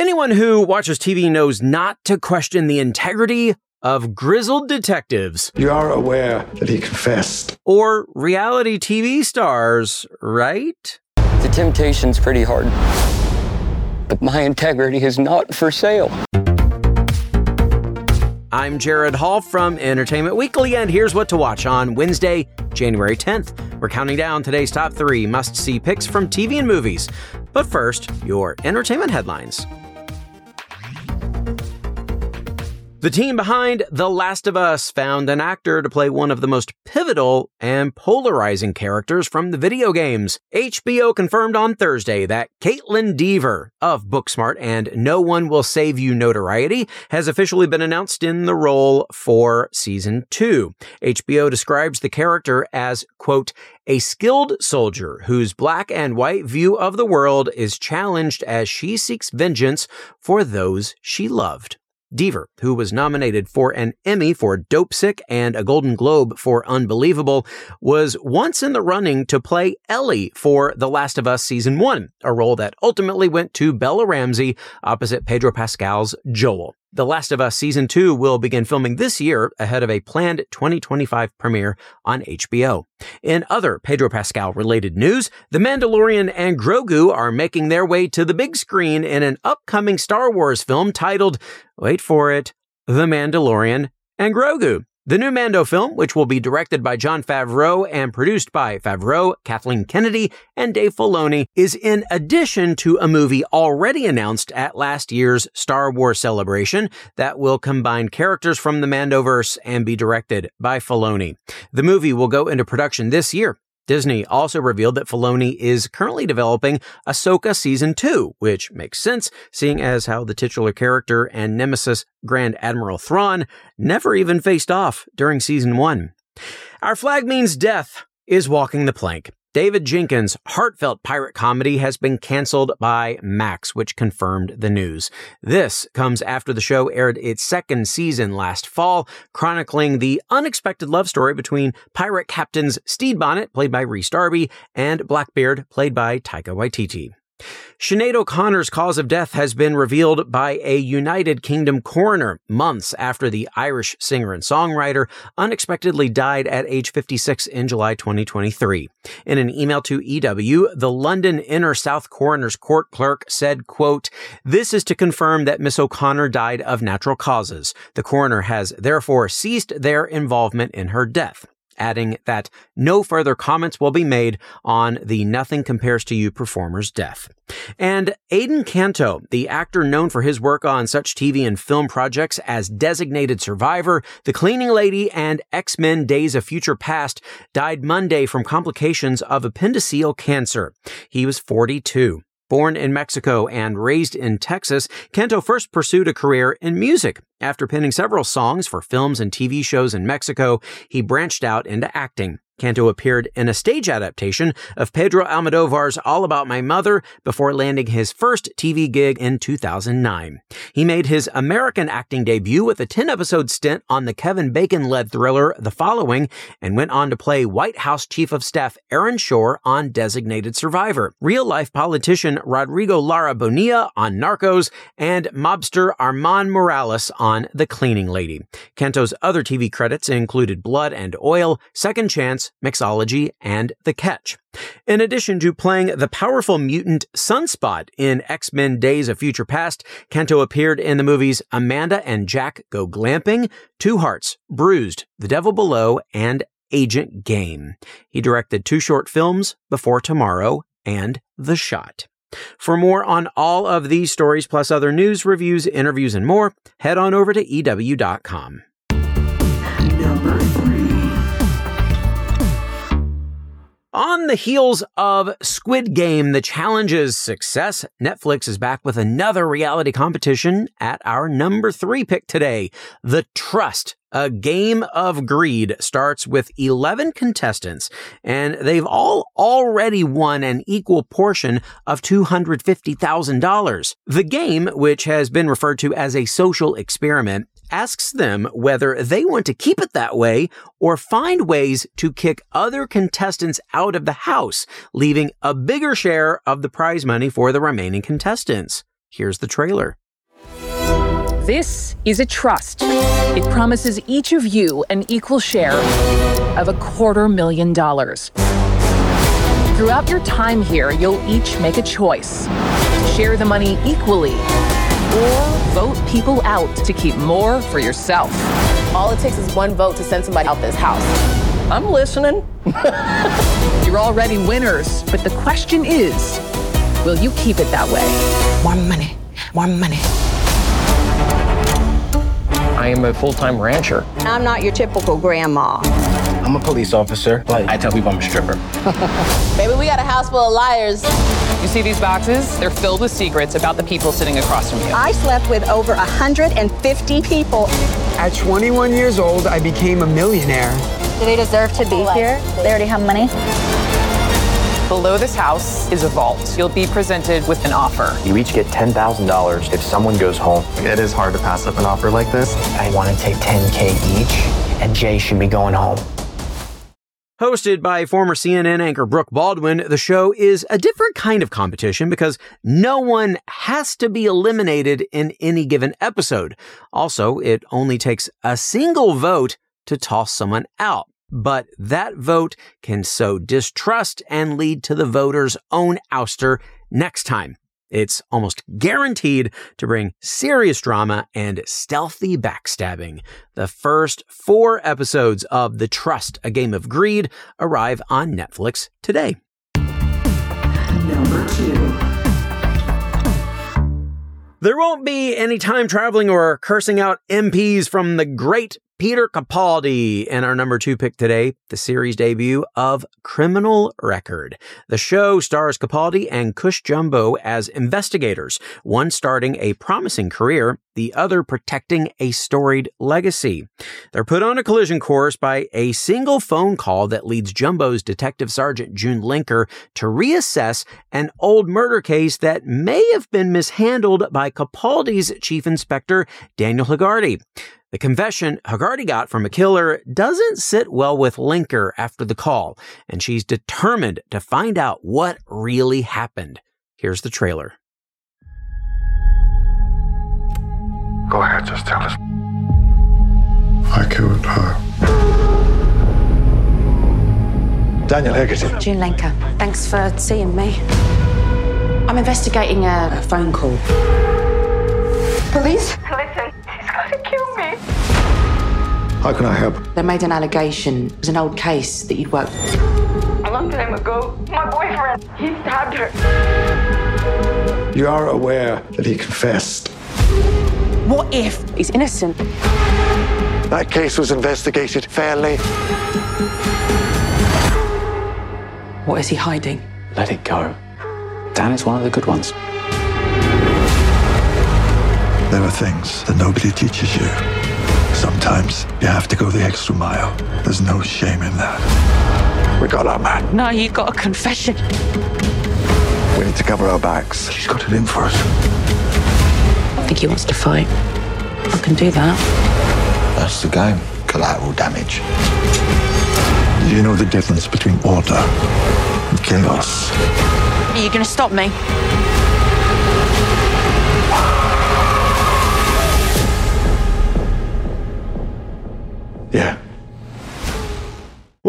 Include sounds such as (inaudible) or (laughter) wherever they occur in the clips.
Anyone who watches TV knows not to question the integrity of grizzled detectives. You are aware that he confessed. Or reality TV stars, right? The temptation's pretty hard. But my integrity is not for sale. I'm Gerrad Hall from Entertainment Weekly, and here's what to watch on Wednesday, January 10th. We're counting down today's top three must see picks from TV and movies. But first, your entertainment headlines. The team behind The Last of Us found an actor to play one of the most pivotal and polarizing characters from the video games. HBO confirmed on Thursday that Kaitlyn Dever of Booksmart and No One Will Save You notoriety has officially been announced in the role for season two. HBO describes the character as, quote, a skilled soldier whose black and white view of the world is challenged as she seeks vengeance for those she loved. Dever, who was nominated for an Emmy for Dopesick and a Golden Globe for Unbelievable, was once in the running to play Ellie for The Last of Us Season 1, a role that ultimately went to Bella Ramsey opposite Pedro Pascal's Joel. The Last of Us Season 2 will begin filming this year ahead of a planned 2025 premiere on HBO. In other Pedro Pascal related news, The Mandalorian and Grogu are making their way to the big screen in an upcoming Star Wars film titled, wait for it, The Mandalorian and Grogu. The new Mando film, which will be directed by Jon Favreau and produced by Favreau, Kathleen Kennedy, and Dave Filoni, is in addition to a movie already announced at last year's Star Wars celebration that will combine characters from the Mandoverse and be directed by Filoni. The movie will go into production this year Disney also revealed that Filoni is currently developing Ahsoka Season 2, which makes sense, seeing as how the titular character and nemesis Grand Admiral Thrawn never even faced off during Season 1. Our flag means death is walking the plank. David Jenkins' heartfelt pirate comedy has been canceled by Max, which confirmed the news. This comes after the show aired its second season last fall, chronicling the unexpected love story between pirate captains Stede Bonnet, played by Rhys Darby, and Blackbeard, played by Taika Waititi. Sinead O'Connor's cause of death has been revealed by a United Kingdom coroner months after the Irish singer and songwriter unexpectedly died at age 56 in July 2023. In an email to EW, the London Inner South Coroner's Court clerk said, quote, This is to confirm that Miss O'Connor died of natural causes. The coroner has therefore ceased their involvement in her death adding that no further comments will be made on the Nothing Compares to You performer's death. And Adan Canto, the actor known for his work on such TV and film projects as Designated Survivor, The Cleaning Lady, and X-Men Days of Future Past, died Monday from complications of appendiceal cancer. He was 42. Born in Mexico and raised in Texas, Canto first pursued a career in music. After penning several songs for films and TV shows in Mexico, he branched out into acting. Canto appeared in a stage adaptation of Pedro Almodovar's All About My Mother before landing his first TV gig in 2009. He made his American acting debut with a 10 episode stint on the Kevin Bacon led thriller The Following and went on to play White House Chief of Staff Aaron Shore on Designated Survivor, real life politician Rodrigo Lara Bonilla on Narcos, and mobster Armand Morales on The Cleaning Lady. Canto's other TV credits included Blood and Oil, Second Chance, Mixology, and The Catch. In addition to playing the powerful mutant Sunspot in X-Men Days of Future Past, Kento appeared in the movies Amanda and Jack Go Glamping, Two Hearts, Bruised, The Devil Below, and Agent Game. He directed two short films, Before Tomorrow and The Shot. For more on all of these stories, plus other news, reviews, interviews, and more, head on over to EW.com. Number On the heels of Squid Game, the challenge's success, Netflix is back with another reality competition at our number three pick today. The Trust, a game of greed starts with 11 contestants and they've all already won an equal portion of $250,000. The game, which has been referred to as a social experiment, asks them whether they want to keep it that way or find ways to kick other contestants out of the house, leaving a bigger share of the prize money for the remaining contestants. Here's the trailer. This is a trust. It promises each of you an equal share of a quarter million dollars. Throughout your time here, you'll each make a choice share the money equally or vote people out to keep more for yourself. All it takes is one vote to send somebody out this house. I'm listening. (laughs) You're already winners, but the question is will you keep it that way? More money, more money. I am a full time rancher. I'm not your typical grandma. I'm a police officer, but I tell people I'm a stripper. (laughs) Baby, we got a house full of liars. You see these boxes? They're filled with secrets about the people sitting across from you. I slept with over 150 people. At 21 years old, I became a millionaire. Do they deserve to be here? They already have money. Below this house is a vault. You'll be presented with an offer. You each get $10,000 if someone goes home. It is hard to pass up an offer like this. I want to take 10K each, and Jay should be going home. Hosted by former CNN anchor Brooke Baldwin, the show is a different kind of competition because no one has to be eliminated in any given episode. Also, it only takes a single vote to toss someone out. But that vote can sow distrust and lead to the voter's own ouster next time. It's almost guaranteed to bring serious drama and stealthy backstabbing. The first four episodes of The Trust, A Game of Greed arrive on Netflix today. Number two. There won't be any time traveling or cursing out MPs from the great Peter Capaldi in our number two pick today, the series debut of Criminal Record. The show stars Capaldi and Cush Jumbo as investigators, one starting a promising career, the other protecting a storied legacy. They're put on a collision course by a single phone call that leads Jumbo's Detective Sergeant June Lenker to reassess an old murder case that may have been mishandled by Capaldi's Chief Inspector Daniel Hegarty. The confession Hegarty got from a killer doesn't sit well with Lenker after the call, and she's determined to find out what really happened. Here's the trailer. Go ahead, just tell us. I killed her. Daniel Hegarty. June Lenker, thanks for seeing me. I'm investigating a, a phone call. Police? Listen, he's gonna kill me. How can I help? They made an allegation. It was an old case that you'd worked. A long time ago, my boyfriend, he stabbed her. You are aware that he confessed. What if he's innocent? That case was investigated fairly. What is he hiding? Let it go. Dan is one of the good ones. There are things that nobody teaches you. Sometimes you have to go the extra mile. There's no shame in that. We got our man. No, you've got a confession. We need to cover our backs. She's got it in for us. I think he wants to fight. I can do that. That's the game. Collateral damage. Do you know the difference between order and chaos? Are you going to stop me?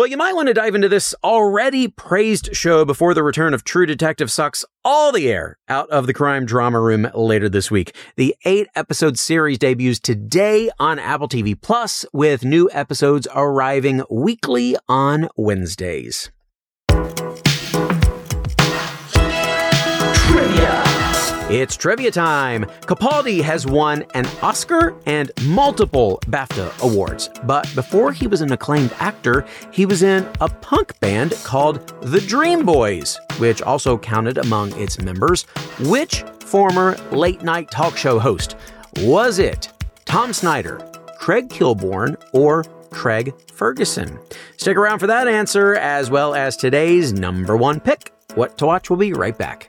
Well, you might want to dive into this already praised show before the return of True Detective sucks all the air out of the crime drama room later this week. The eight episode series debuts today on Apple TV Plus with new episodes arriving weekly on Wednesdays. It's trivia time. Capaldi has won an Oscar and multiple BAFTA awards. But before he was an acclaimed actor, he was in a punk band called the Dream Boys, which also counted among its members. Which former late night talk show host was it? Tom Snyder, Craig Kilborn, or Craig Ferguson? Stick around for that answer, as well as today's number one pick. What to Watch will be right back.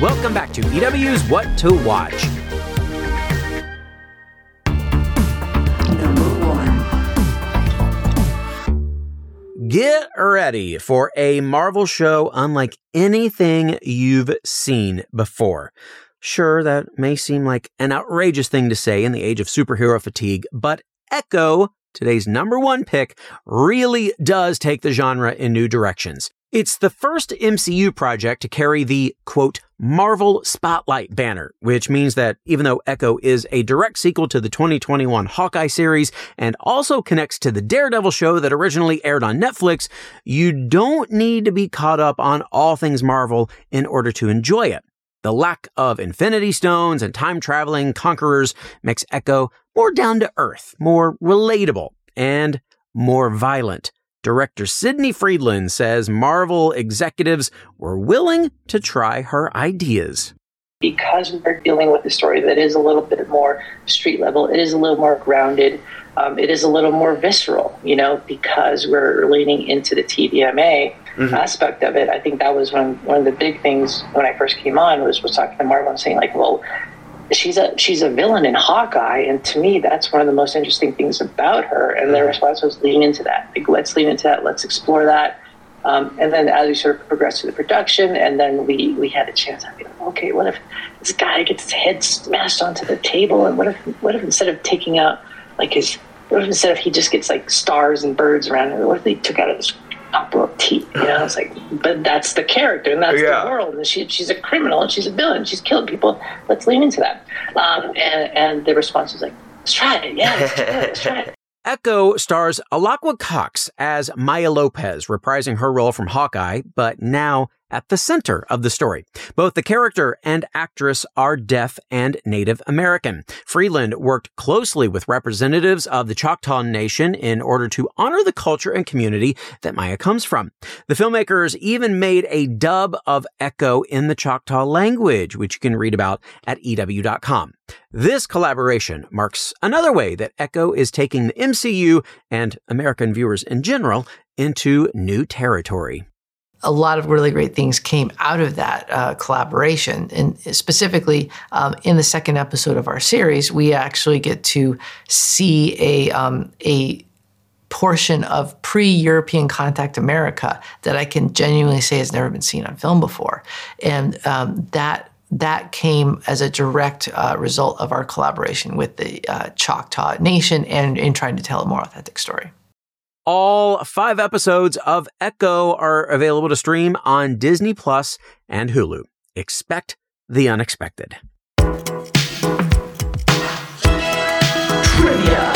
Welcome back to EW's What to Watch. Get ready for a Marvel show unlike anything you've seen before. Sure, that may seem like an outrageous thing to say in the age of superhero fatigue, but Echo, today's number one pick, really does take the genre in new directions. It's the first MCU project to carry the quote Marvel Spotlight banner, which means that even though Echo is a direct sequel to the 2021 Hawkeye series and also connects to the Daredevil show that originally aired on Netflix, you don't need to be caught up on all things Marvel in order to enjoy it. The lack of Infinity Stones and time traveling conquerors makes Echo more down to earth, more relatable, and more violent. Director Sydney Freeland says Marvel executives were willing to try her ideas. Because we're dealing with a story that is a little bit more street level, it is a little more grounded, um, it is a little more visceral, you know, because we're leaning into the TVMA mm-hmm. aspect of it. I think that was one, one of the big things when I first came on was, was talking to Marvel and saying like, well, she's a she's a villain in Hawkeye, and to me, that's one of the most interesting things about her. And their mm-hmm. response was lean into that. Like, let's lean into that. Let's explore that. Um, and then as we sort of progressed through the production, and then we we had a chance. I feel okay. What if this guy gets his head smashed onto the table, and what if what if instead of taking out like his what if instead of he just gets like stars and birds around him? What if they took out his opera teeth. You know, it's like, but that's the character and that's yeah. the world. And she, she's a criminal and she's a villain. She's killed people. Let's lean into that. Um, and, and the response was like, let's try it. Yeah, let's, it. let's try it. (laughs) Echo stars Alaqua Cox as Maya Lopez, reprising her role from Hawkeye, but now at the center of the story. Both the character and actress are deaf and Native American. Freeland worked closely with representatives of the Choctaw Nation in order to honor the culture and community that Maya comes from. The filmmakers even made a dub of Echo in the Choctaw language, which you can read about at EW.com. This collaboration marks another way that Echo is taking the MCU and American viewers in general into new territory a lot of really great things came out of that uh, collaboration. And specifically, um, in the second episode of our series, we actually get to see a um, a portion of pre-European contact America that I can genuinely say has never been seen on film before, and um, that that came as a direct uh, result of our collaboration with the uh, Choctaw Nation and in trying to tell a more authentic story. All five episodes of Echo are available to stream on Disney Plus and Hulu. Expect the unexpected. Trivia.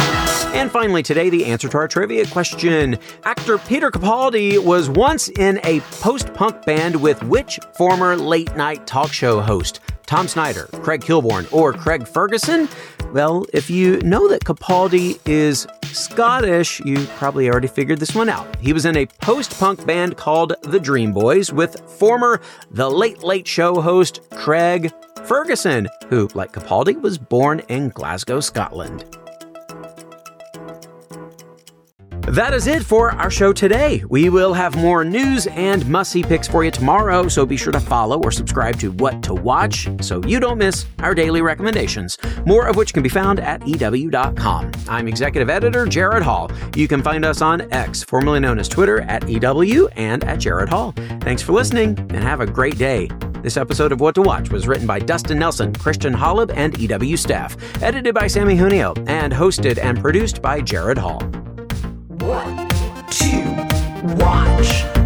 And finally, today, the answer to our trivia question. Actor Peter Capaldi was once in a post punk band with which former late night talk show host? Tom Snyder, Craig Kilborn, or Craig Ferguson? Well, if you know that Capaldi is Scottish, you probably already figured this one out. He was in a post punk band called the Dream Boys with former The Late Late Show host Craig Ferguson, who, like Capaldi, was born in Glasgow, Scotland. That is it for our show today. We will have more news and must see picks for you tomorrow, so be sure to follow or subscribe to What to Watch so you don't miss our daily recommendations, more of which can be found at EW.com. I'm executive editor Gerrad Hall. You can find us on X, formerly known as Twitter, at EW and at Gerrad Hall. Thanks for listening and have a great day. This episode of What to Watch was written by Dustin Nelson, Christian Holub, and EW staff, edited by Samee Junio, and hosted and produced by Gerrad Hall. What to watch?